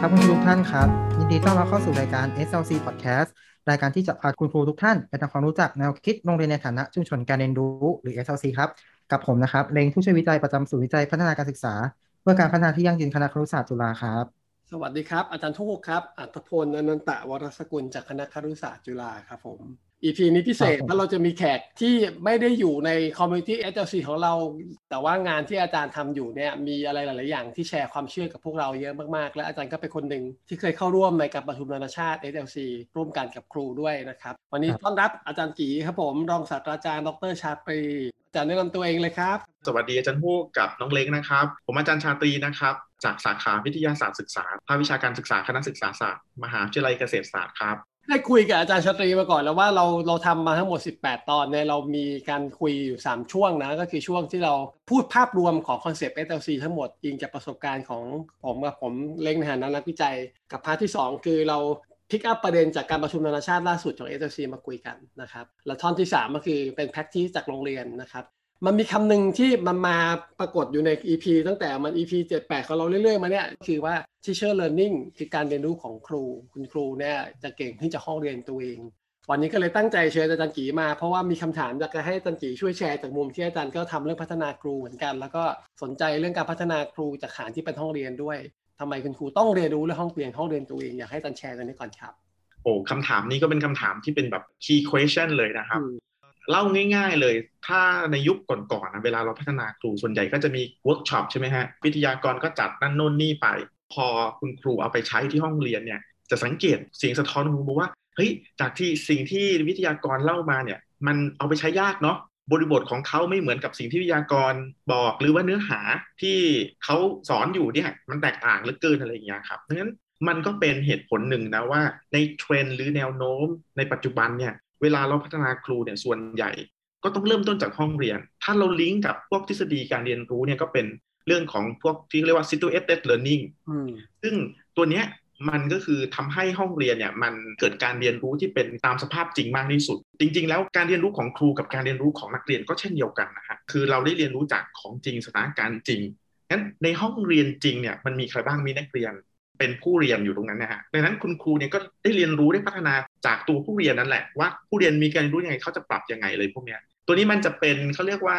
ครับคุณครูทุกท่านครับ ยินดีต้อนรับเข้าสู่รายการ SLC Podcast รายการที่จะพาคุณครูทุกท่านไปทำความรู้จักแนวคิดโรงเรียนในฐานะชุมชนการเรียนรู้หรือ SLC ครับ กับผมนะครับเลงผู้ช่วยวิจัยประจำศูนย์วิจัยพัฒนาการศึกษา เพื่อการพัฒนาที่ยั่งยืนคณะครุศาสตร์จุฬาครับ สวัสดีครับ อาจารย์ทุกครับอรรถพลอนันตวรสกุลจากคณะครุศาสตร์จุฬาครับผม EP นี้พิเศษครับผมเพราะเราจะมีแขกที่ไม่ได้อยู่ในคอมมูนิตี้ SLC ของเรา แต่ว่างานที่อาจารย์ทำอยู่เนี่ยมีอะไรหลาย ๆ อย่างที่แชร์ความเชื่อกับพวกเราเยอะมาก ๆ และอาจารย์ก็เป็นคนหนึ่งที่เคยเข้าร่วมในการประชุมนานาชาติ SLC ร่วมกันกับครูด้วยนะครับ วันนี้ต้อนรับอาจารย์กีครับผมรองศาสตราจารย์ดรชาตรีอาจารย์แนะนำตัวเองเลยครับ สวัสดีอาจารย์ครูกกับน้องเล็กนะครับ ผมอาจารย์ชาตรีนะครับจากสาขาวิทยาศาสตร์ศึกษาภาควิชาการศึกษาคณะศึกษาศาสตร์ มหาวิทยาลัยเกษตรศาสตร์ครับ ได้คุยกับอาจารย์ชาตรีมาก่อนแล้วว่าเราเราทำมาทั้งหมด 18 ตอนเนี่ยเรามีการคุยอยู่ 3 ช่วงนะ ก็คือช่วงที่เราพูดภาพรวมของ concept SLC ทั้งหมดอิงจากประสบการณ์ของผมกับผมเล็งในฐานะนักวิจัย กับ part ที่ 2 คือเรา pick up ประเด็นจากการประชุมนานาชาติล่าสุดของ SLC มาคุยกันนะครับ และท่อนที่ 3 ก็คือเป็น practice จากโรงเรียนนะครับ มันมีคำหนึ่งที่มันมาปรากฏอยู่ใน EP ตั้งแต่มัน EP 78ของเราเรื่อยๆมาเนี่ยคือว่า teacher learning คือการเรียนรู้ของครู คุณครูเนี่ยจะเก่งที่จะห้องเรียนตัวเอง วันนี้ก็เลยตั้งใจเชิญอาจารย์กีมาเพราะว่ามีคำถามอยากจะให้อาจารย์กีช่วยแชร์จากมุมที่อาจารย์ก็ทำเรื่องพัฒนาครูเหมือนกัน แล้วก็สนใจเรื่องการพัฒนาครูจากฐานที่เป็นห้องเรียนด้วยทำไมคุณครูต้องเรียนรู้เรื่องห้องเรียนห้องเรียนตัวเองอยากให้อาจารย์แชร์ตรงนี้ก่อนครับโอ้คำถามนี้ก็เป็นคำถามที่เป็นแบบ key question เลยนะครับ เล่าง่าย ๆ เลย ถ้าในยุคก่อนๆนะเวลาเราพัฒนาครูส่วนใหญ่ก็จะมีเวิร์กช็อปใช่ไหมฮะ วิทยากรก็จัดนั่นโน่นนี่ไป พอคุณครูเอาไปใช้ที่ห้องเรียนเนี่ย จะสังเกตเสียงสะท้อนของครูบอกว่า เฮ้ย จากที่สิ่งที่วิทยากรเล่ามาเนี่ย มันเอาไปใช้ยากเนาะ บริบทของเขาไม่เหมือนกับสิ่งที่วิทยากรบอก หรือว่าเนื้อหาที่เขาสอนอยู่เนี่ย มันแตกต่างเหลือเกินอะไรอย่างเงี้ยครับดังนั้นมันก็เป็นเหตุผลหนึ่งนะว่าในเทรนหรือแนวโน้มในปัจจุบันเนี่ย เวลาเราพัฒนาครูเนี่ยส่วนใหญ่ก็ต้องเริ่มต้นจากห้องเรียน ถ้าเราลิงก์กับพวกทฤษฎีการเรียนรู้เนี่ยก็เป็นเรื่องของพวกที่เรียกว่า situated learning อืมซึ่งตัวเนี้ยมันก็คือทำให้ห้องเรียนเนี่ยมันเกิดการเรียนรู้ที่เป็นตามสภาพจริงมากที่สุด จริง ๆ แล้วการเรียนรู้ของครูกับการเรียนรู้ของนักเรียนก็เช่นเดียวกันนะฮะคือเราได้เรียนรู้จากของจริงสถานการณ์จริงงั้นในห้องเรียนจริงเนี่ยมันมีใครบ้างมีนักเรียน เป็นผู้เรียนอยู่ตรงนั้นนะฮะดังนั้นคุณครูเนี่ยก็ได้เรียนรู้ได้พัฒนาจากตัวผู้เรียนนั่นแหละว่าผู้เรียนมีการเรียนรู้ยังไงเขาจะปรับยังไงเลยพวกเนี้ยตัวนี้มันจะเป็นเขาเรียกว่า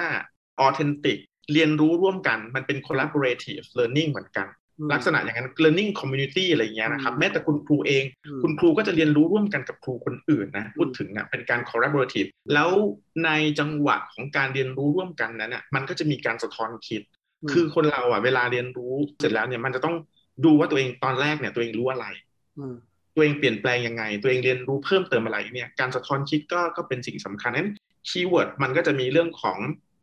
authentic เรียนรู้ร่วมกันมันเป็น collaborative learning เหมือนกัน ลักษณะอย่างนั้น learning community อะไรอย่างเงี้ยนะครับอืมแม้แต่คุณครูเอง คุณครูก็จะเรียนรู้ร่วมกันกับครูคนอื่นนะพูดถึงนะเป็นการ collaborative แล้วในจังหวะของการเรียนรู้ร่วมกันนั้นน่ะมันก็จะมีการสะท้อนคิดมคือคนเราอะเวลาเรียนรู้เสร็จแล้วเนี่ยมันจะต้อง ดูว่าตัวเองตอนแรกเนี่ย ตัวเองรู้อะไรมตัวเองเปลี่ยนแปลงยังไง ตัวเองเรียนรู้เพิ่มเติมอะไรเนี่ย การสะท้อนคิดก็ก็เป็นสิ่งสำคัญนั้น keyword มันก็จะมีเรื่องของ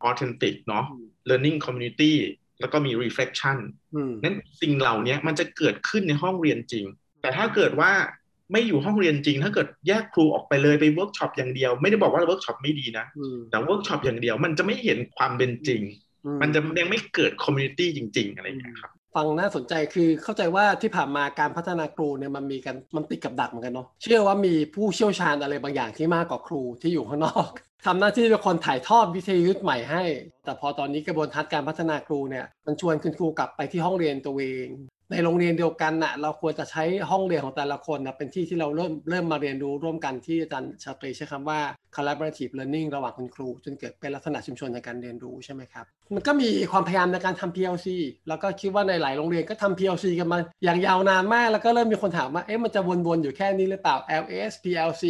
authentic เนาะ learning community แล้วก็มี reflection อืมนั้นสิ่งเหล่านี้มันจะเกิดขึ้นในห้องเรียนจริง แต่ถ้าเกิดว่าไม่อยู่ห้องเรียนจริง ถ้าเกิดแยกครูออกไปเลยไปเวิร์กช็อปอย่างเดียว ไม่ได้บอกว่าเวิร์กช็อปไม่ดีนะอืมแต่เวิร์กช็อปอย่างเดียวมันจะไม่เห็นความเป็นจริงอืมมันจะยังไม่เกิด community จริง ๆ อะไรอย่างเงี้ยครับ ฟังน่าสนใจคือเข้าใจว่าที่ผ่านมาการพัฒนาครูเนี่ยมันมีกันมันติดกับดักเหมือนกันเนาะเชื่อว่ามีผู้เชี่ยวชาญอะไรบางอย่างที่มากกว่าครูที่อยู่ข้างนอก ทำหน้าที่เป็นคนถ่ายทอดวิทยายุทธใหม่ให้ แต่พอตอนนี้กระบวนทัศน์การพัฒนาครูเนี่ยมันชวนคุณครูกลับไปที่ห้องเรียนตัวเอง ในโรงเรียนเดียวกันน่ะเราควรจะใช้ห้องเรียนของแต่ละคนนะเป็นที่ที่เราเริ่มเริ่มมาเรียนรู้ร่วมกันที่อาจารย์ชาตรีใช้คำว่า collaborative learning ระหว่างคุณครู จนเกิดเป็นลักษณะชุมชนในการเรียนรู้ใช่ไหมครับ มันก็มีความพยายามในการทำ PLC แล้วก็คิดว่าในหลายโรงเรียนก็ทำ PLC กันมาอย่างยาวนานมากแล้วก็เริ่มมีคนถามว่าเอ๊ะมันจะวนๆอยู่แค่นี้หรือเปล่า LS PLC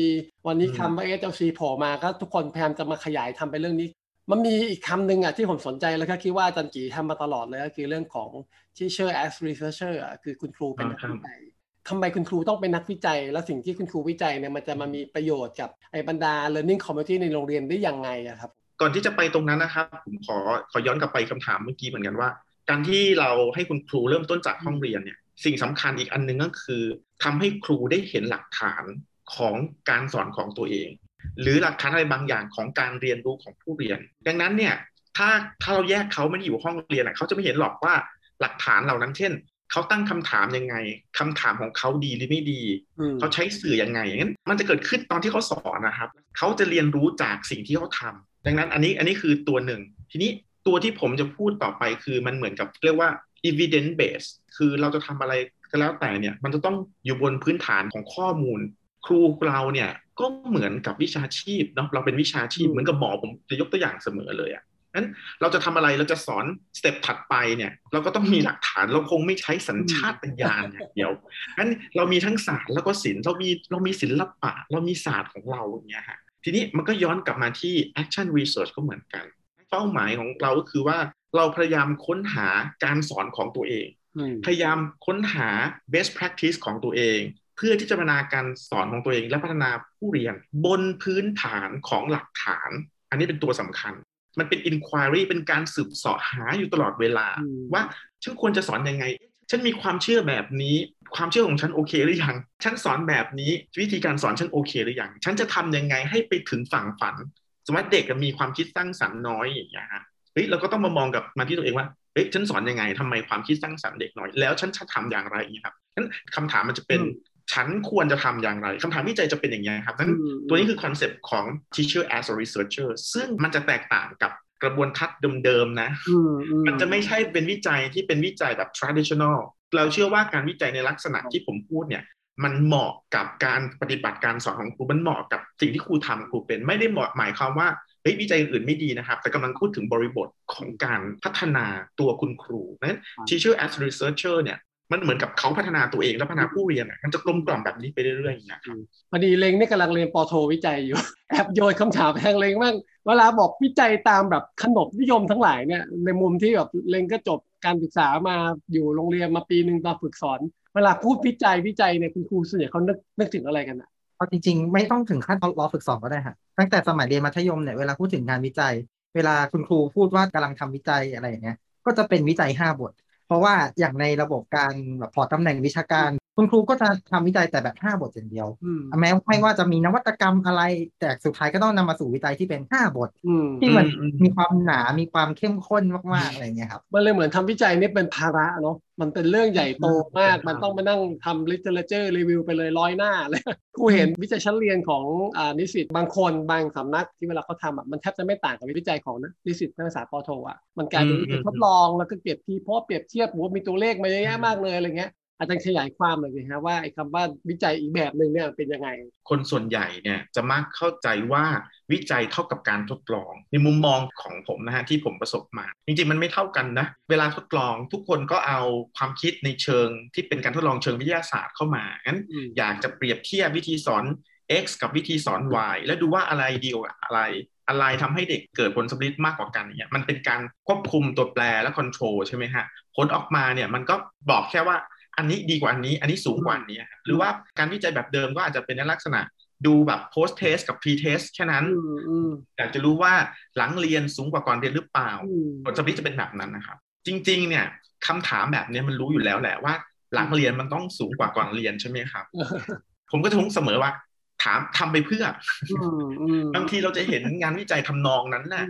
วันนี้คำว่า SLC โผล่มาก็ทุกคนพยายามจะมาขยายทำไปเรื่องนี้ มันมีอีกคำหนึ่งอะที่ผมสนใจแล้วก็คิดว่าอาจารย์กีทำมาตลอดเลยก็คือเรื่องของ teacher as researcher อะคือคุณครูเป็นนักวิจัยทำไมคุณครูต้องเป็นนักวิจัย แล้วสิ่งที่คุณครูวิจัยเนี่ยมันจะมามีประโยชน์กับไอ้บรรดา learning community ในโรงเรียนได้ยังไงอะครับก่อนที่จะไปตรงนั้นนะครับ ผมขอขอย้อนกลับไปคำถามเมื่อกี้เหมือนกันว่า การที่เราให้คุณครูเริ่มต้นจากห้องเรียนเนี่ยสิ่งสำคัญอีกอันหนึงก็คือทำให้ครูได้เห็นหลักฐานของการสอนของตัวเอง หรือหลักฐานอะไรบางอย่างของการเรียนรู้ของผู้เรียน ดังนั้นเนี่ยถ้าถ้าเราแยกเขาไม่ได้อยู่ห้องเรียนอะเขาจะไม่เห็นหรอกว่าหลักฐานเหล่านั้น เช่นเขาตั้งคำถามยังไงคำถามของเขาดีหรือไม่ดีอืมเขาใช้สื่อยังไงงั้นมันจะเกิดขึ้นตอนที่เขาสอนนะครับเขาจะเรียนรู้จากสิ่งที่เขาทำดังนั้นอันนี้อันนี้คือตัวหนึ่ง ทีนี้ตัวที่ผมจะพูดต่อไปคือมันเหมือนกับเรียกว่า evidence base คือเราจะทำอะไรก็แล้วแต่เนี่ยมันจะต้องอยู่บนพื้นฐานของข้อมูล ครูเราเนี่ย ก็เหมือนกับวิชาชีพเนาะเราเป็นวิชาชีพเหมือนกับหมอผมจะยกตัวอย่างเสมอเลยอะ่ะนั้นเราจะทำอะไรเราจะสอนสเต็ปถัดไปเนี่ยเราก็ต้องมีหลักฐานเราคงไม่ใช้สัญชาตญาณอย่างเดียวนั้นเรามีทั้งศาสตร์แล้วก็ศิลป์เรามีเรามีศิลปะ เรามีศาสตร์ของเราอย่างเงี้ยฮะทีนี้มันก็ย้อนกลับมาที่ action research ก็เหมือนกัน เป้าหมายของเราก็คือว่าเราพยายามค้นหาการสอนของตัวเอง พยายามค้นหา best practice ของตัวเอง เพื่อที่จะพัฒนาการสอนของตัวเอง และพัฒนาผู้เรียน บนพื้นฐานของหลักฐาน อันนี้เป็นตัวสำคัญ มันเป็น inquiry เป็นการสืบเสาะหาอยู่ตลอดเวลา ว่าฉันควรจะสอนยังไง ฉันมีความเชื่อแบบนี้ ความเชื่อของฉันโอเคหรือยัง ฉันสอนแบบนี้วิธีการสอนฉันโอเคหรือยัง ฉันจะทำยังไงให้ไปถึงฝั่งฝัน สมมติเด็กมีความคิดสร้างสรรค์น้อยอย่างเงี้ยฮะเฮ้ยเราก็ต้องมามองกลับมาที่ตัวเองว่าเฮ้ยฉันสอนยังไงทำไมความคิดสร้างสรรค์เด็กน้อย แล้วฉันจะทำอย่างไรครับนั้นคำถามมันจะเป็น ฉันควรจะทำอย่างไรคำถามวิจัยจะเป็นอย่างนี้ครับนั้นตัวนี้คือ concept ของ teacher as a researcher ซึ่งมันจะแตกต่างกับกระบวนทัศน์เดิมๆนะ มันจะไม่ใช่เป็นวิจัยที่เป็นวิจัยแบบ traditional เราเชื่อว่าการวิจัยในลักษณะที่ผมพูดเนี่ย มันเหมาะกับการปฏิบัติการสอนของครู มันเหมาะกับสิ่งที่ครูทำครูเป็น ไม่ได้เหมาะหมายความว่าเฮ้ยวิจัยอื่นไม่ดีนะครับ แต่กำลังพูดถึงบริบทของการพัฒนาตัวคุณครูนั้น teacher as researcher เนี่ย มันเหมือนกับเขาพัฒนาตัวเองและพัฒนาผู้เรียนมันจะกลมกล่อมแบบนี้ไปเรื่อยๆอย่างเงี้ยครับพอดีเลงนี่กำลังเรียนปโทวิจัยอยู่ แอบโยนคำถามแทงเลงบ้างเวลาบอกวิจัยตามแบบขนบนิยมทั้งหลายเนี่ยในมุมที่แบบเลงก็จบการศึกษามาอยู่โรงเรียนมาปีหนึ่งตอนฝึกสอน เวลาพูดวิจัยวิจัยเนี่ยคุณครูส่วนใหญ่เขานึกนึกถึงอะไรกันอะเอาจริงๆ ไม่ต้องถึงขั้นรอฝึกสอนก็ได้ค่ะตั้งแต่สมัยเรียนมัธยมเนี่ยเวลาพูดถึงงานวิจัย เวลาคุณครูพูดว่ากำลังทำวิจัยอะไรอย่างเงี้ยก็จะเป็นวิจัยห้าบท เพราะว่าอย่างในระบบการแบบพอตำแหน่งวิชาการ คุณครูก็จะทำวิจัยแต่แบบห้าบทอย่างเดียวแม้ไม่ว่าจะมีนวัตกรรมอะไร แต่สุดท้ายก็ต้องนำมาสู่วิจัยที่เป็นห้าบทที่มันมีความหนามีความเข้มข้นมากๆอะไรเงี้ยครับมันเลยเหมือนทำวิจัยนี่เป็นภาระเนาะมันเป็นเรื่องใหญ่โตมาก มันต้องมานั่งทำ literature review ไปเลยร้อยหน้าเลยครูเห็นวิจัยชั้นเรียนของอ่านิสิตบางคนบางสำนักที่เวลาเขาทำอะมันแทบจะไม่ต่างกับวิจัยของนะนิสิตนักศึกษาปโทอะมันกลายเป็นวิจัยทดลองแล้วก็เปรียบที่เพราะเปรียบเทียบว่ามีตัวเลขมาเยอะแยะมากเลยอะไรเงี้ย อาจารย์ขยายความเลยนะว่าไอ้คำว่าวิจัยอีกแบบหนึ่งเนี่ยเป็นยังไง คนส่วนใหญ่เนี่ยจะมักเข้าใจว่าวิจัยเท่ากับการทดลอง ในมุมมองของผมนะฮะที่ผมประสบมา จริงๆมันไม่เท่ากันนะเวลาทดลองทุกคนก็เอาความคิดในเชิงที่เป็นการทดลองเชิงวิทยาศาสตร์เข้ามางั้นอยากจะเปรียบเทียบวิธีสอน X กับวิธีสอน Y แล้วดูว่าอะไรดีกว่าอะไรอะไรทำให้เด็กเกิดผลสำเร็จมากกว่ากันเนี่ยมันเป็นการควบคุมตัวแปรและคอนโทรลใช่ไหมฮะผลออกมาเนี่ยมันก็บอกแค่ว่า อันนี้ดีกว่าอันนี้ อันนี้สูงกว่านี้ หรือว่าการวิจัยแบบเดิมก็อาจจะเป็นในลักษณะดูแบบ post test กับ pre test แค่นั้นอยากจะรู้ว่าหลังเรียนสูงกว่าก่อนเรียนหรือเปล่าผลสำลิดจะเป็นแบบนั้นนะครับ จริง ๆ เนี่ยคำถามแบบนี้มันรู้อยู่แล้วแหละว่า หลังเรียนมันต้องสูงกว่าก่อนเรียนใช่ไหมครับ ผมก็จะทุ่งเสมอว่า ถามทำไปเพื่อบางทีเราจะเห็นงานวิจัยทำนองนั้นแหละ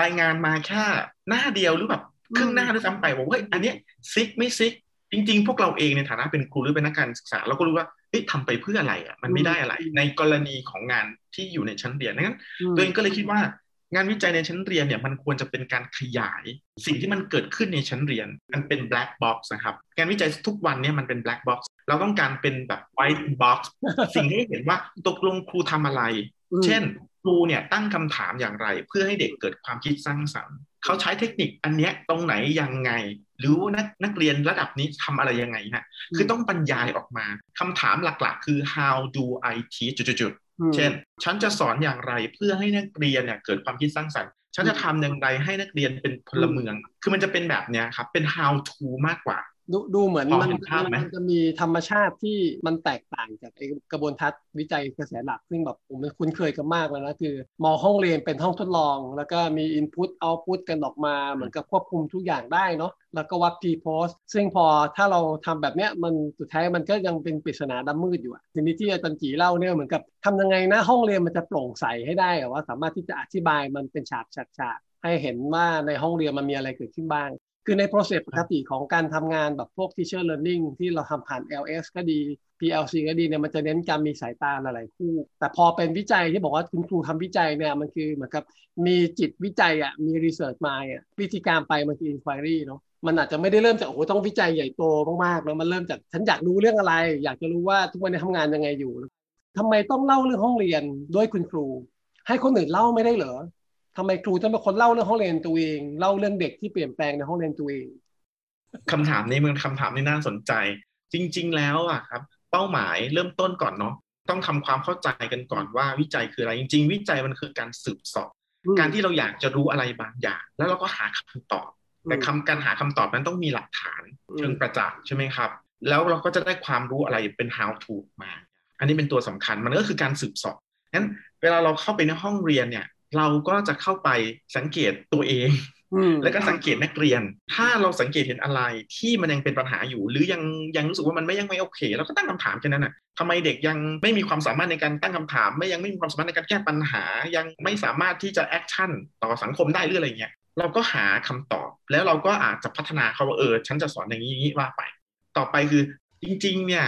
รายงานมาแค่หน้าเดียวหรือแบบครึ่งหน้าด้วยซ้ำไปบอกว่าอันนี้ซิกไม่ซิก จริง ๆ พวกเราเองในฐานะเป็นครูหรือเป็นนักการศึกษา เราก็รู้ว่าเฮ้ยทำไปเพื่ออะไรอะมันไม่ได้อะไร ในกรณีของงานที่อยู่ในชั้นเรียนนั้นตัวเองก็เลยคิดว่างานวิจัยในชั้นเรียนเนี่ยมันควรจะเป็นการขยาย สิ่งที่มันเกิดขึ้นในชั้นเรียน มันเป็น black box นะครับงานวิจัยทุกวันเนี่ยมันเป็น black box เราต้องการเป็นแบบ white box สิ่งที่เห็นว่าตกลงครูทำอะไร เช่น ครูเนี่ยตั้งคำถามอย่างไร เพื่อให้เด็กเกิดความคิดสร้างสรรค์เขาใช้เทคนิคอันเนี้ยตรงไหนยังไง หรือนักนักเรียนระดับนี้ทำอะไรยังไงฮะคือต้องบรรยายออกมาคำถามหลักๆ คือ how do I teach จุดๆเช่น ฉันจะสอนอย่างไรเพื่อให้นักเรียนเนี่ยเกิดความคิดสร้างสรรค์ฉันจะทำอย่างไรให้นักเรียนเป็นพลเมือง คือมันจะเป็นแบบเนี้ยครับ เป็น how to มากกว่าดูดูเหมือนมันมันจะมีธรรมชาติที่มันแตกต่างจากกระบวนทัศน์วิจัยกระแสหลักซึ่งแบบผมคุ้นเคยกันมากแล้วนะคือ มองห้องเรียนเป็นห้องทดลอง แล้วก็มีอินพุตเอาพุตกันออกมาเหมือนกับควบคุมทุกอย่างได้เนาะแล้วก็วัด p post ซึ่งพอถ้าเราทำแบบเนี้ยมันสุดท้ายมันก็ยังเป็นปริศนาดำมืดอยู่อะทีนี้ที่อาจารย์จีเล่าเนี่ยเหมือนกับทำยังไงนะห้องเรียนมันจะโปร่งใสให้ได้ว่าสามารถที่จะอธิบายมันเป็นฉากฉากฉากให้เห็นว่าในห้องเรียนมันมีอะไรเกิดขึ้นบ้าง คือใน process ปกติของการทำงานแบบพวก teacher learning ที่เราทำผ่าน LS ก็ดี PLC ก็ดีเนี่ยมันจะเน้นการมีสายตาหลายๆคู่ แต่พอเป็นวิจัยที่บอกว่าคุณครูทำวิจัยเนี่ยมันคือเหมือนกับมีจิตวิจัยอะมี research มาอะวิธีการไปมันคือ inquiry เนาะมันอาจจะไม่ได้เริ่มจากโอ้โหต้องวิจัยใหญ่โตมากๆแล้วมันเริ่มจากฉันอยากรู้เรื่องอะไร อยากจะรู้ว่าทุกวันนี้ทำงานยังไงอยู่ทำไมต้องเล่าเรื่องห้องเรียนด้วยคุณครู ให้คนอื่นเล่าไม่ได้เหรอ ทำไมครูต้องเป็นคนเล่าเรื่องห้องเรียนตัวเอง เล่าเรื่องเด็กที่เปลี่ยนแปลงในห้องเรียนตัวเองคำถามนี้มันคำถามที่น่าสนใจ จริง ๆ แล้วอะครับ เป้าหมายเริ่มต้นก่อนเนาะต้องทำความเข้าใจกันก่อนว่าวิจัยคืออะไรจริง ๆ วิจัยมันคือการสืบสอบ การที่เราอยากจะรู้อะไรบางอย่าง แล้วเราก็หาคำตอบ แต่คำการหาคำตอบนั้นต้องมีหลักฐานเชิงประจักษ์ใช่ไหมครับ แล้วเราก็จะได้ความรู้อะไรเป็น how to มา อันนี้เป็นตัวสำคัญมันก็คือการสืบสอบงั้นเวลาเราเข้าไปในห้องเรียนเนี่ย เราก็จะเข้าไปสังเกตตัวเอง แล้วก็สังเกตนักเรียน ถ้าเราสังเกตเห็นอะไรที่มันยังเป็นปัญหาอยู่ หรือยังยังรู้สึกว่ามันไม่ยังไม่โอเคเราก็ตั้งคำถามแค่นั้นน่ะทำไมเด็กยังไม่มีความสามารถในการตั้งคำถาม ไม่ยังไม่มีความสามารถในการแก้ปัญหา ยังไม่สามารถที่จะ action ต่อสังคมได้หรืออะไรเงี้ยเราก็หาคำตอบ แล้วเราก็อาจจะพัฒนาเขาว่าเออฉันจะสอนอย่างนี้ว่าไป ต่อไปคือจริง ๆ เนี่ย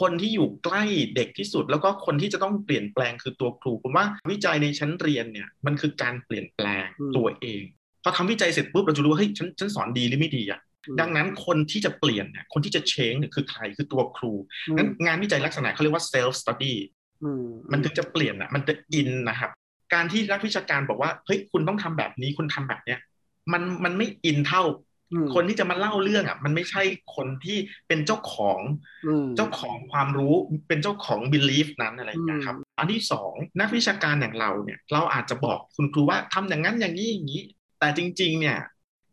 คนที่อยู่ใกล้เด็กที่สุด แล้วก็คนที่จะต้องเปลี่ยนแปลงคือตัวครูผมว่าวิจัยในชั้นเรียนเนี่ยมันคือการเปลี่ยนแปลงตัวเองพอทำวิจัยเสร็จปุ๊บเราจะรู้ว่าเฮ้ยฉันฉันสอนดีหรือไม่ดีอะดังนั้นคนที่จะเปลี่ยนเนี่ยคนที่จะ change เนี่ยคือใครคือตัวครูงั้นงานวิจัยลักษณะเขาเรียกว่า self study มันถึงจะเปลี่ยนอะมันจะอินนะครับการที่นักวิชาการบอกว่าเฮ้ยคุณต้องทำแบบนี้คุณทำแบบเนี้ยมันมันไม่อินเท่า คนที่จะมาเล่าเรื่องอะ มันไม่ใช่คนที่เป็นเจ้าของเจ้าของความรู้เป็นเจ้าของ belief นั้นอะไรอย่างเงี้ยครับ อันที่สองนักวิชาการอย่างเราเนี่ย เราอาจจะบอกคุณครูว่าทำอย่างนั้นอย่างนี้อย่างนี้ แต่จริง ๆ เนี่ย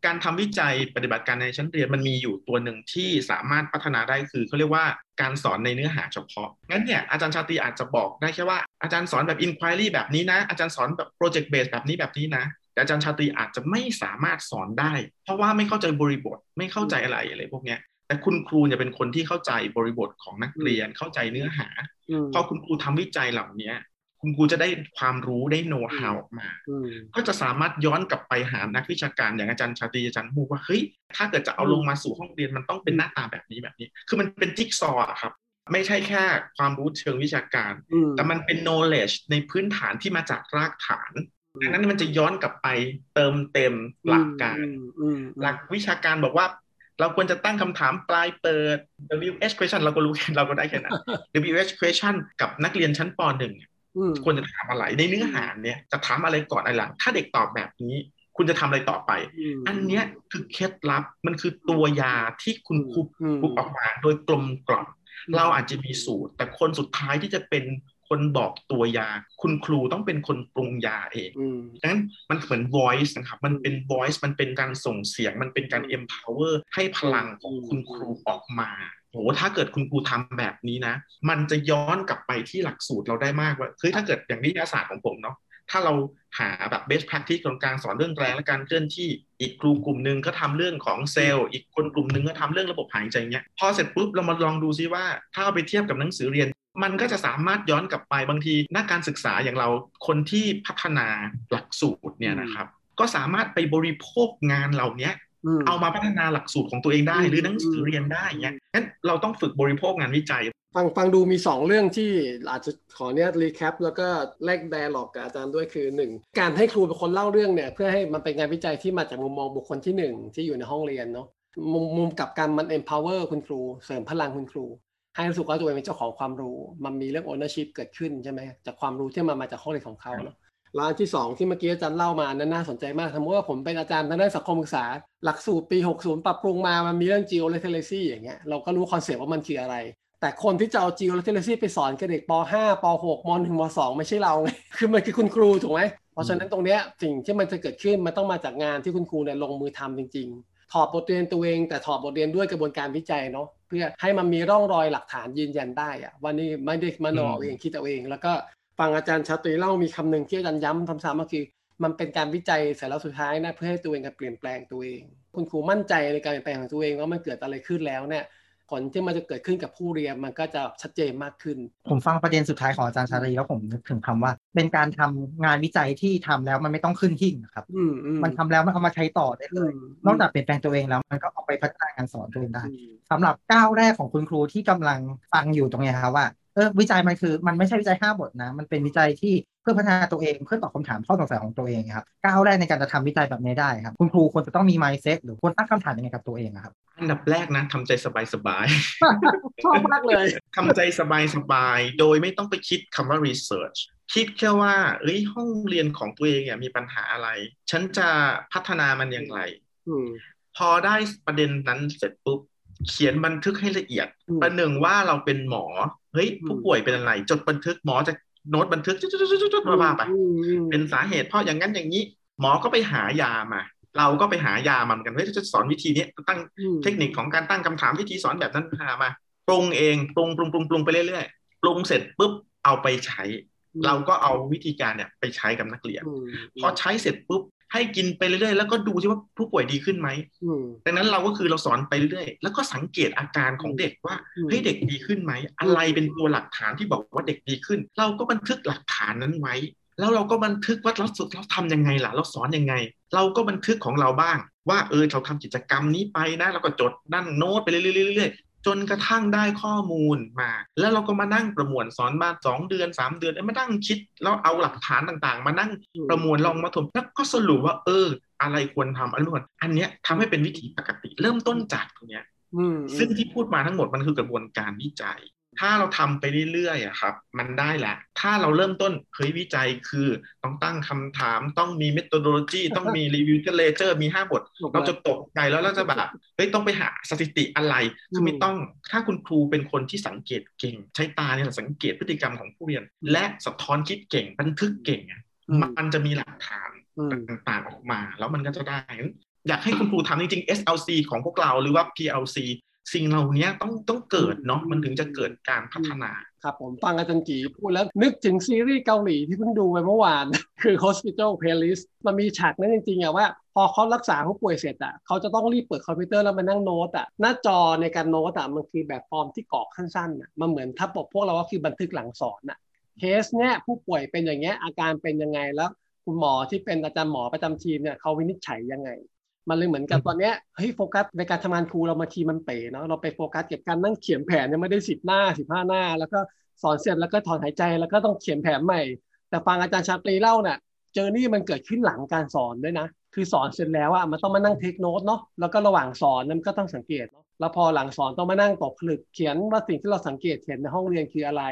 การทำวิจัยปฏิบัติการในชั้นเรียนมันมีอยู่ตัวหนึ่งที่สามารถพัฒนาได้คือเขาเรียกว่าการสอนในเนื้อหาเฉพาะงั้นเนี่ยอาจารย์ชาติอาจจะบอกได้แค่ว่าอาจารย์สอนแบบ inquiry แบบนี้นะ อาจารย์สอนแบบ project based แบบนี้แบบนี้นะ แต่อาจารย์ชาติอาจจะไม่สามารถสอนได้ เพราะว่าไม่เข้าใจบริบทไม่เข้าใจอะไรอะไรพวกเนี้ยแต่คุณครูเนี่ยเป็นคนที่เข้าใจบริบทของนักเรียนเข้าใจเนื้อหาพอคุณครูทำวิจัยเหล่านี้คุณครูจะได้ความรู้ได้โน้ตฮาวออกมา ก็จะสามารถย้อนกลับไปหานักวิชาการอย่างอาจารย์ชาตรีอาจารย์ฮูว่าเฮ้ยถ้าเกิดจะเอาลงมาสู่ห้องเรียนมันต้องเป็นหน้าตาแบบนี้แบบนี้ คือมันเป็นจิ๊กซอว์ครับ ไม่ใช่แค่ความรู้เชิงวิชาการ แต่มันเป็น knowledge ในพื้นฐานที่มาจากรากฐาน ดังนั้นมันจะย้อนกลับไปเติมเต็มหลักการหลักวิชาการบอกว่า เราควรจะตั้งคำถามปลายเปิด WH question เราก็รู้เราก็ได้แค่นั้น WH question กับนักเรียนชั้นป .1 ควรจะถามอะไรในเนื้อหาเนี่ยจะถามอะไรก่อนอะไรหลัง ถ้าเด็กตอบแบบนี้ คุณจะทำอะไรต่อไป อันเนี้ยคือเคล็ดลับมันคือตัวยาที่คุณครูคุกออกมาโดยกลมกล่อมเราอาจจะมีสูตร แต่คนสุดท้ายที่จะเป็น คนบอกตัวยา คุณครูต้องเป็นคนปรุงยาเองดังนั้นมันเหมือน voice นะครับ มันเป็น voice มันเป็นการส่งเสียง มันเป็นการ empower ให้พลังของคุณครูออกมาโหถ้าเกิดคุณครูทำแบบนี้นะ มันจะย้อนกลับไปที่หลักสูตรเราได้มากว่าเฮ้ยถ้าเกิดอย่างวิทยาศาสตร์ของผมเนาะ ถ้าเราหาแบบ best practice ของการสอนเรื่องแรงและการเคลื่อนที่อีกครูกลุ่มหนึ่งก็ทำเรื่องของเซลล์อีกคนกลุ่มหนึ่งก็ทำเรื่องระบบหายใจเงี้ยพอเสร็จปุ๊บเรามาลองดูซิว่า ถ้าเอาไปเทียบกับหนังสือเรียน มันก็จะสามารถย้อนกลับไปบางทีนักการศึกษาอย่างเราคนที่พัฒนาหลักสูตรเนี่ยนะครับ ก็สามารถไปบริโภคงานเหล่านี้เอามาพัฒนาหลักสูตรของตัวเองได้ หรือหนังสือเรียนได้เงี้ยงั้นเราต้องฝึกบริโภคงานวิจัย ฟังฟังดูมี 2 เรื่องที่อาจจะขอเนี้ย recap แล้วก็แลก dialogue กับอาจารย์ด้วยคือ 1 การให้ครูเป็นคนเล่าเรื่องเนี่ยเพื่อให้มันเป็นงานวิจัยที่มาจากมุมมองบุคคลที่ 1 ที่อยู่ในห้องเรียนเนาะมุมมุมกับการมัน empower คุณครู เสริมพลังคุณครู ให้รู้สึกว่าตัวเองเป็นเจ้าของความรู้ มันมีเรื่อง ownership เกิดขึ้นใช่ไหมจากความรู้ที่มามาจากห้องเรียนของเขาเนาะแล้วอันที่ 2 ที่เมื่อกี้อาจารย์เล่ามานั้นน่าสนใจมากสมมติว่าผมเป็นอาจารย์ทางด้านสังคมศึกษา หลักสูตรปี 60 ปรับปรุงมามันมีเรื่อง geo literacy อย่างเงี้ยเราก็รู้ concept ว่ามันคืออะไร แต่คนที่จะเอา geo literacy ไปสอนกับเด็กป .5 ป .6 ม .1 ม .2 ไม่ใช่เราไงคือมันคือคุณครูถูกไหมเพราะฉะนั้นตรงเนี้ยสิ่งที่มันจะเกิดขึ้นมันต้องมาจากงานที่คุณครูเนี่ยลงมือทำจริง ๆ ถอดบทเรียนตัวเอง แต่ถอดบทเรียนด้วยกระบวนการวิจัยเนาะเพื่อให้มันมีร่องรอยหลักฐานยืนยันได้อะว่านี่ไม่ได้มโนเองคิดเอาเอง แล้วก็ฟังอาจารย์ชาตรีเล่ามีคำหนึ่งที่อาจารย์ย้ำซ้ำๆก็คือ มันเป็นการวิจัยเสร็จแล้วสุดท้ายนะเพื่อให้ตัวเองการเปลี่ยนแปลงตัวเอง คุณครูมั่นใจในการเปลี่ยนแปลงของตัวเองว่ามันเกิดอะไรขึ้นแล้วเนี่ย ผลที่มันจะเกิดขึ้นกับผู้เรียนมันก็จะชัดเจนมากขึ้น ผมฟังประเด็นสุดท้ายของอาจารย์ชาตรีแล้วผมนึกถึงคำว่า เป็นการทำงานวิจัยที่ทำแล้วมันไม่ต้องขึ้นหิ่งครับมันทำแล้วมันเอามาใช้ต่อได้เลย นอกจากเปลี่ยนแปลงตัวเองแล้วมันก็เอาไปพัฒนาการสอนตัวเองได้สำหรับก้าวแรกของคุณครูที่กำลังฟังอยู่ตรงนี้ครับว่าเออวิจัยมันคือมันไม่ใช่วิจัยห้าบทนะ มันเป็นวิจัยที่เพื่อพัฒนาตัวเองเพื่อตอบคำถามข้อสงสัยของตัวเองครับก้าวแรกในการจะทำวิจัยแบบนี้ได้ครับ คุณครูควรจะต้องมี mindset หรือควรตั้งคำถามยังไงกับตัวเองครับ อันดับแรกนะทำใจสบายสบายชอบมากเลยทำใจสบายสบายโดยไม่ต้องไปคิดคำว่า research คิดแค่ว่าเอ้ยห้องเรียนของตัวเองเนี่ยมีปัญหาอะไร ฉันจะพัฒนามันอย่างไรพอได้ประเด็นนั้นเสร็จปุ๊บเขียนบันทึกให้ละเอียด ประหนึ่งว่าเราเป็นหมอ เฮ้ยผู้ป่วยเป็นอะไร จดบันทึกหมอจะโน้ตบันทึกจุดๆๆๆว่าไป เป็นสาเหตุเพราะอย่างนั้นอย่างนี้ หมอก็ไปหายามา เราก็ไปหายามาเหมือนกันเฮ้ยจะสอนวิธีนี้ตั้งเทคนิคของการตั้งคำถามวิธีสอนแบบนั้นหามาปรุงเองปรุงปรุงปรุงปรุงไปเรื่อยๆปรุงเสร็จปุ๊บเอาไปใช้ เราก็เอาวิธีการเนี่ยไปใช้กับนักเรียนพอใช้เสร็จปุ๊บ ให้กินไปเรื่อยๆแล้วก็ดูที่ว่าผู้ป่วยดีขึ้นไหมดังนั้นเราก็คือเราสอนไปเรื่อยๆแล้วก็สังเกตอาการของเด็กว่าเฮ้ยเด็กดีขึ้นไหมอะไรเป็นตัวหลักฐานที่บอกว่าเด็กดีขึ้น เราก็บันทึกหลักฐานนั้นไว้ แล้วเราก็บันทึกว่าเราสุดเราทำยังไงล่ะ เราสอนยังไง เราก็บันทึกของเราบ้าง ว่าเออเราทำกิจกรรมนี้ไปนะเราก็จดนั่นโน้ตไปเรื่อยๆ จนกระทั่งได้ข้อมูลมา แล้วเราก็มานั่งประมวลสอนมาสองเดือนสามเดือนมานั่งคิด แล้วเอาหลักฐานต่างๆ มานั่งประมวลลองมาถมแล้วก็สรุปว่า เออ อะไรควรทำอะไรไม่ควรอันเนี้ยทำให้เป็นวิธีปกติ เริ่มต้นจากตรงเนี้ยซึ่งที่พูดมาทั้งหมดมันคือกระบวนการวิจัย ถ้าเราทำไปเรื่อยๆอะครับ มันได้แหละ ถ้าเราเริ่มต้นเฮ้ยวิจัยคือต้องตั้งคำถามต้องมี methodology ต้องมี review literature มีห้าบท เราจะตกใจแล้วเราจะแบบเฮ้ยต้องไปหาสถิติอะไร คือไม่ต้องถ้าคุณครูเป็นคนที่สังเกตเก่ง ใช้ตาเนี่ยสังเกตพฤติกรรมของผู้เรียน และสะท้อนคิดเก่งบันทึกเก่งอะมันจะมีหลักฐานต่างๆออกมา แล้วมันก็จะได้อยากให้คุณครูทำจริงๆ SLC ของพวกเราหรือว่า PLC สิ่งเหล่านี้ต้องต้องเกิดเนาะมันถึงจะเกิดการพัฒนาครับผมฟังอาจารย์กีพูดแล้วนึกถึงซีรีส์เกาหลีที่เพิ่งดูไปเมื่อวาน คือ Hospital Playlist มันมีฉากนั้นจริงๆอะว่า พอเขารักษาผู้ป่วยเสร็จอะเขาจะต้องรีบเปิดคอมพิวเตอร์แล้วมานั่งโน้ตอะหน้าจอในการโน้ตอะมันคือแบบฟอร์มที่กรอกสั้นๆอะมันเหมือนถ้าบอกพวกเราว่าคือบันทึกหลังสอนอะเคสเนี้ยผู้ป่วยเป็นอย่างเงี้ยอาการเป็นยังไงแล้ว คุณหมอที่เป็นอาจารย์หมอประจำทีมเนี่ยเขาวินิจฉัยยังไง มันเลยเหมือนกับตอนเนี้ยเฮ้ยโฟกัสในการทำงานครูเรามาทีมันเป๋เนาะเราไปโฟกัสเก็บการนั่งเขียนแผนยังไม่ได้สิบหน้าสิบห้าหน้า แล้วก็สอนเสร็จแล้วก็ถอนหายใจแล้วก็ต้องเขียนแผนใหม่ แต่ฟังอาจารย์ชาตรีเล่าเนี่ยเจอนี่มันเกิดขึ้นหลังการสอนด้วยนะ คือสอนเสร็จแล้วอะมันต้องมานั่งเทคโนตเนาะแล้วก็ระหว่างสอนนั้นก็ต้องสังเกตเนาะแล้วพอหลังสอนต้องมานั่งตกผลึกเขียนว่าสิ่งที่เราสังเกตเห็นในห้องเรียนคืออะไร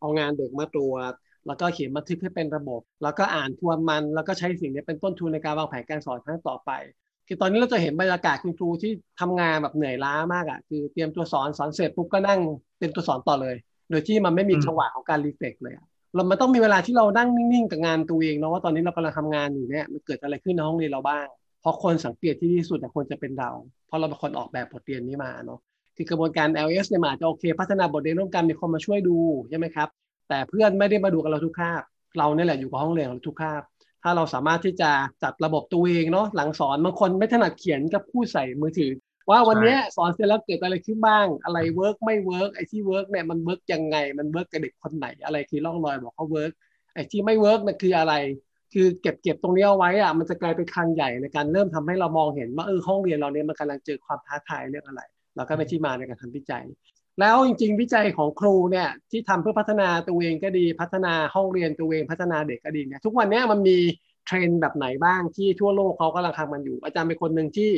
เอางานเด็กมาตรวจแล้วก็เขียนบันทึกให้เป็นระบบ แล้วก็อ่านทวนมัน แล้วก็ใช้สิ่งนี้เป็นต้นทุนในการวางแผนการสอนครั้งต่อไป คือตอนนี้เราจะเห็นบรรยากาศคุณครูที่ทำงานแบบเหนื่อยล้ามากอะ่ะคือเตรียมตัวสอนสอนเสร็จปุ๊บก็นั่งเป็นตัวสอนต่อเลย โดยที่มันไม่มีจังหวะของการรีเฟกเลยอะเรามันต้องมีเวลาที่เรานั่งนิ่งๆกับงานตัวเองเนาะว่าตอนนี้เรากำลังทำงานอยู่เนี่ยมันเกิดอะไรขึ้นในห้องเรียนเราบ้าง เพราะคนสังเกตที่ดีสุดควรจะเป็นเรา เพราะเราเป็นคนออกแบบบทเรียนนี้มาเนาะคือกระบวนการ LS เนี่ยมาจจะโอเค พัฒนาบทเรียนร่วมกันมีคนมาช่วยดูใช่ไหมครับแต่เพื่อนไม่ได้มาดูกับเราทุกคาบเราเนี่ยแหละอยู่กับห้องเรียนเราทุกคาบ ถ้าเราสามารถที่จะจัดระบบตัวเองเนาะหลังสอนบางคนไม่ถนัดเขียนก็พูดใส่มือถือ ว่าวันนี้สอนเสร็จแล้วเกิดอะไรขึ้นบ้าง อะไร work ไม่ work ไอ้ที่ work เนี่ยมัน work ยังไง มัน work กับเด็กคนไหน อะไรคือร่องรอยบอกเขา work ไอ้ที่ไม่ work มันคืออะไร คือเก็บเก็บตรงนี้เอาไว้อะมันจะกลายเป็นคลังใหญ่ในการเริ่มทำให้เรามองเห็นว่าเออห้องเรียนเราเนี่ยมันกำลังเจอความท้าทายเรื่องอะไรแล้วก็เป็นที่มาในการทำวิจัย แล้วจริง ๆ วิจัยของครูเนี่ยที่ทำเพื่อพัฒนาตัวเองก็ดีพัฒนาห้องเรียนตัวเองพัฒนาเด็กก็ดีเนี่ยทุกวันนี้มันมีเทรนด์แบบไหนบ้างที่ทั่วโลกเขากำลังทำมันอยู่ อาจารย์เป็นคนหนึ่งที่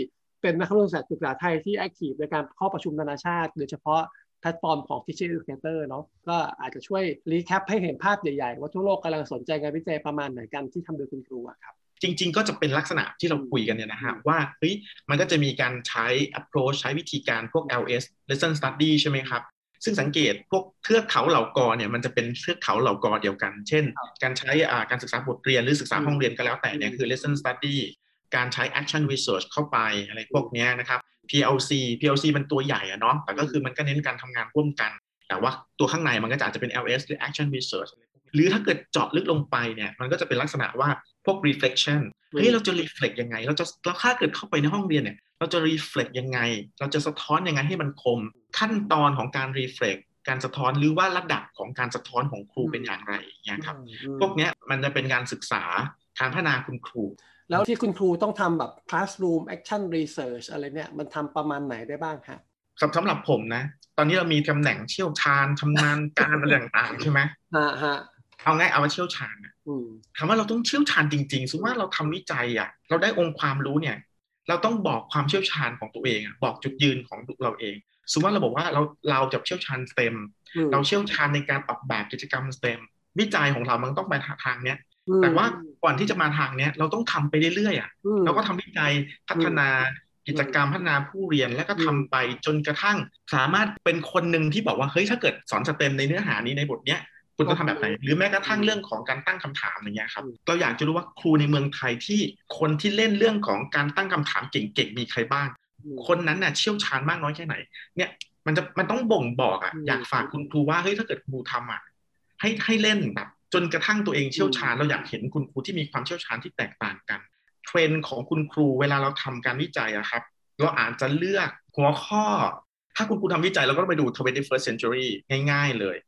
เป็นนักวิทยาศาสตร์ศึกษาไทยที่ active ในการเข้าประชุมนานาชาติ โดยเฉพาะแพลตฟอร์มของ Teacher Educator เนาะก็อาจจะช่วย recap ให้เห็นภาพใหญ่ ๆ ว่าทั่วโลกกำลังสนใจงานวิจัยประมาณไหนกันที่ทำโดยคุณครูอะครับ จริง ๆ ก็จะเป็นลักษณะที่เราคุยกันเนี่ยนะฮะว่าเฮ้ยมันก็จะมีการใช้ approach ใช้วิธีการพวก LS lesson study ใช่ไหมครับ ซึ่งสังเกตพวกเทือกเขาเหล่ากอเนี่ยมันจะเป็นเทือกเขาเหล่ากอเดียวกัน เช่น การใช้การศึกษาบทเรียนหรือศึกษาห้องเรียนก็แล้วแต่เนี่ยคือ lesson study การใช้ action research เข้าไปอะไรพวกนี้นะครับ PLC PLC มันตัวใหญ่อะเนาะแต่ก็คือมันก็เน้นการทำงานร่วมกัน แต่ว่าตัวข้างในมันก็จะอาจจะเป็น LS หรือ action research หรือถ้าเกิดเจาะลึกลงไปเนี่ยมันก็จะเป็นลักษณะว่าพวก reflection เฮ้ยเราจะ reflect ยังไง เราจะเราถ้าเกิดเข้าไปในห้องเรียนเนี่ยเราจะ reflect ยังไง เราจะสะท้อนยังไงให้มันคม ขั้นตอนของการ reflect การสะท้อนหรือว่าระดับของการสะท้อนของครูเป็นอย่างไรเนี่ยครับพวกนี้มันจะเป็นการศึกษาการพัฒนาคุณครู แล้วที่คุณครูต้องทำแบบ classroom action research อะไรเนี่ยมันทำประมาณไหนได้บ้างคะสำหรับผมนะ ตอนนี้เรามีตำแหน่งเชี่ยวชาญชำนาญการอะไรต่างๆใช่ไหมฮะฮะ เอาง่ายเอาว่าเชี่ยวชาญอะอืมถามว่าเราต้องเชี่ยวชาญจริงๆสมมติว่าเราทำวิจัยอะ เราได้องค์ความรู้เนี่ย เราต้องบอกความเชี่ยวชาญของตัวเองอะบอกจุดยืนของเราเองสมมติว่าเราบอกว่าเราเราจะเชี่ยวชาญสเต็มอืมเราเชี่ยวชาญในการออกแบบกิจกรรมสเต็มวิจัยของเรามันต้องไปทางเนี้ยอืมแต่ว่าก่อนที่จะมาทางเนี้ยเราต้องทำไปเรื่อยๆอะอืมเราก็ทำวิจัยพัฒนากิจกรรมพัฒนาผู้เรียนแล้วก็ทำไปจนกระทั่งสามารถเป็นคนหนึ่งที่บอกว่าเฮ้ยถ้าเกิดสอนสเต็มในเนื้อหานี้ในบทเนี้ย คุณต้องทำแบบไหน หรือแม้กระทั่งเรื่องของการตั้งคำถามอย่างเงี้ยครับเราอยากจะรู้ว่าครูในเมืองไทยที่คนที่เล่นเรื่องของการตั้งคำถามเก่งๆมีใครบ้าง คนนั้นน่ะเชี่ยวชาญมากน้อยแค่ไหน เนี่ยมันจะมันต้องบ่งบอกอะอืมอยากฝากคุณครูว่าเฮ้ยถ้าเกิดครูทำอะให้ให้เล่นแบบจนกระทั่งตัวเองเชี่ยวชาญเราอยากเห็นคุณครูที่มีความเชี่ยวชาญที่แตกต่างกันเทรนด์ของคุณครูเวลาเราทำการวิจัยอะครับ เราอาจจะเลือกหัวข้อ ถ้าคุณครูทำวิจัยเราก็ต้องไปดู 21st century ง่าย ๆ เลยอืม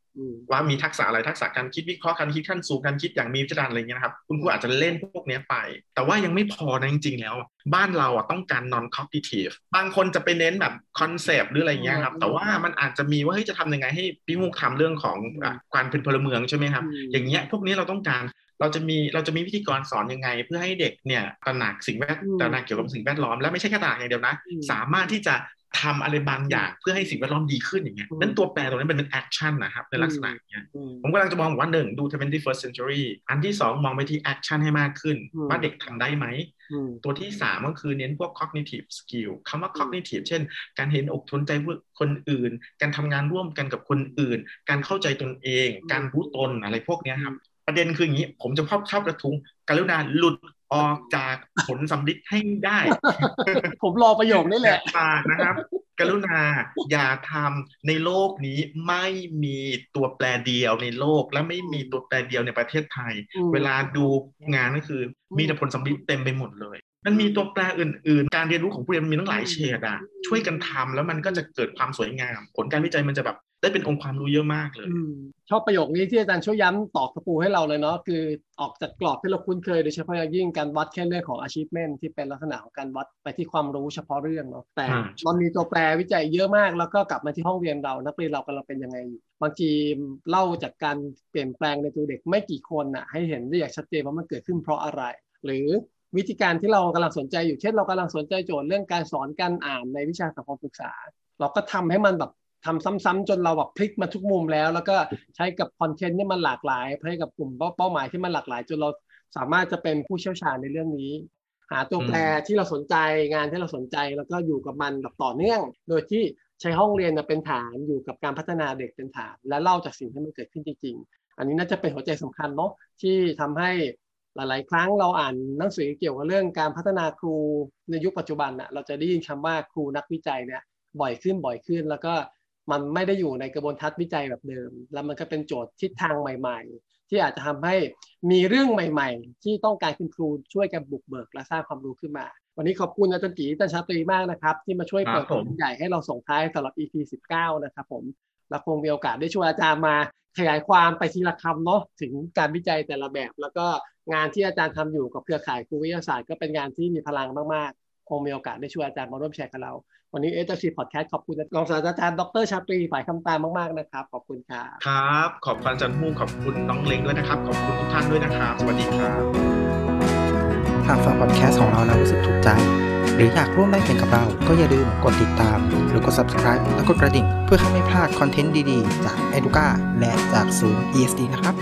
ว่ามีทักษะอะไรทักษะการคิดวิเคราะห์การคิดขั้นสูงการคิดอย่างมีวิจารณ์อะไรเงี้ยนะครับ คุณครูอาจจะเล่นพวกเนี้ยไป แต่ว่ายังไม่พอนะจริงๆ แล้ว บ้านเราอะต้องการ non cognitive บางคนจะไปเน้นแบบ concept หรืออะไรเงี้ยครับ แต่ว่ามันอาจจะมีว่าเฮ้ยจะทำยังไงให้พี่มุกทำเรื่องของอะการเป็นพลเมืองใช่ไหมครับอืมอย่างเงี้ยพวกนี้เราต้องการ เราจะมีเราจะมีวิธีการสอนยังไง เพื่อให้เด็กเนี่ยตระหนักสิ่งแวดอืมตระหนักเกี่ยวกับสิ่งแวดล้อมและไม่ใช่แค่ตระหนักอย่างเดียวนะอืมสามารถที่จะทำอะไรบางอย่างเพื่อให้สิ่งแวดล้อมดีขึ้นอย่างเงี้ยอืมนั่นตัวแปรตรงนั้นเป็น action นะครับในลักษณะอย่างเงี้ยอืมผมกำลังจะมองว่าหนึ่งดู 21st century อันที่สองมองไปที่ action ให้มากขึ้นอืมว่าเด็กทำได้ไหมอืมตัวที่สามก็คือเน้นพวก cognitive skill คำว่า cognitive เช่น การเห็นอกเห็นใจคนอื่น การทำงานร่วมกันกับคนอื่น การเข้าใจตนเอง การรู้ตนอะไรพวกเนี้ยครับ ประเด็นคืออย่างนี้ ผมจะชอบชอบกระทุ้งกรุณาหลุดออกจากผลสัมฤทธิ์ให้ได้ ผมรอประโยคนี้แหละฝากนะครับ กรุณาอย่าทำในโลกนี้ไม่มีตัวแปรเดียวในโลก และไม่มีตัวแปรเดียวในประเทศไทยอืมเวลาดูงานก็คือมีแต่ผลสำลิดเต็มไปหมดเลยมันมีตัวแปรอื่น ๆ การเรียนรู้ของผู้เรียนมีตั้งหลายเฉดอะ ช่วยกันทำแล้วมันก็จะเกิดความสวยงาม ผลการวิจัยมันจะแบบ ได้เป็นองค์ความรู้เยอะมากเลยอืมชอบประโยคนี้ที่อาจารย์ช่วยย้ำตอกตะปูให้เราเลยเนาะคือออกจากกรอบที่เราคุ้นเคยโดยเฉพาะอย่างยิ่งการวัดแค่เรื่องของ achievement ที่เป็นลักษณะของการวัดไปที่ความรู้เฉพาะเรื่องเนาะแต่อ่ามันมีตัวแปรวิจัยเยอะมากแล้วก็กลับมาที่ห้องเรียนเรานักเรียนเรากำลังเป็นยังไงอยู่บางทีเล่าจากการเปลี่ยนแปลงในตัวเด็กไม่กี่คนน่ะให้เห็นได้อย่างชัดเจนว่ามันเกิดขึ้นเพราะอะไร หรือวิธีการที่เรากำลังสนใจอยู่เช่นเรากำลังสนใจโจทย์เรื่องการสอนการอ่านในวิชาสังคมศึกษา เราก็ทำให้มันแบบ ทำซ้ำๆจนเราแบบพลิกมาทุกมุมแล้ว แล้วก็ใช้กับคอนเทนต์ที่มันหลากหลายให้กับกลุ่มเป้าหมายที่มันหลากหลาย จนเราสามารถจะเป็นผู้เชี่ยวชาญในเรื่องนี้ หาตัวแปรที่เราสนใจงานที่เราสนใจแล้วก็อยู่กับมันแบบต่อเนื่อง โดยที่ใช้ห้องเรียนเป็นฐานอยู่กับการพัฒนาเด็กเป็นฐาน และเล่าจากสิ่งที่มันเกิดขึ้นจริงๆ อันนี้น่าจะเป็นหัวใจสำคัญเนาะที่ทำให้หลายๆ ครั้งเราอ่านหนังสือเกี่ยวกับเรื่องการพัฒนาครูในยุคปัจจุบันน่ะเราจะได้ยินคำว่าครูนักวิจัยเนี่ยบ่อยขึ้นบ่อยขึ้น แล้วก็ มันไม่ได้อยู่ในกระบวนทัศน์วิจัยแบบเดิม แล้วมันก็เป็นโจทย์ทิศทางใหม่ ๆ ที่อาจจะทำให้มีเรื่องใหม่ ๆ ที่ต้องการคุณครูช่วยกันบุกเบิก และสร้างความรู้ขึ้นมา วันนี้ขอบคุณอาจารย์จีอาจารย์ชาตรีมากนะครับ ที่มาช่วยเปิดผมเผยใหญ่ให้เราส่งท้ายสำหรับ EP 19 นะครับผมเราคงมีโอกาสได้ช่วยอาจารย์มาขยายความไปทีละคำเนาะถึงการวิจัยแต่ละแบบ แล้วก็งานที่อาจารย์ทำอยู่กับเครือข่ายครูวิทยาศาสตร์ก็เป็นงานที่มีพลังมากๆ คงมีโอกาสได้ช่วยอาจารย์มาร่วมแชร์กับเรา วันนี้เอเจซีพอดแคสต์ขอบคุณรองศาสตราจารย์ดรชาตรีฝ่ายคำตามมาก ๆ นะครับ ขอบคุณครับ ครับ ขอบคุณอาจารย์ฮู้ขอบคุณน้องเล้งด้วยนะครับ ขอบคุณทุกท่านด้วยนะครับ สวัสดีครับ หากฟังพอดแคสต์ของเราแล้วรู้สึกถูกใจ หรืออยากร่วมได้เป็นกับเรา ก็อย่าลืมกดติดตาม หรือกด subscribe และกดกระดิ่ง เพื่อให้ไม่พลาดคอนเทนต์ดี ๆ จาก Educa และจากศูนย์ ESD นะครับ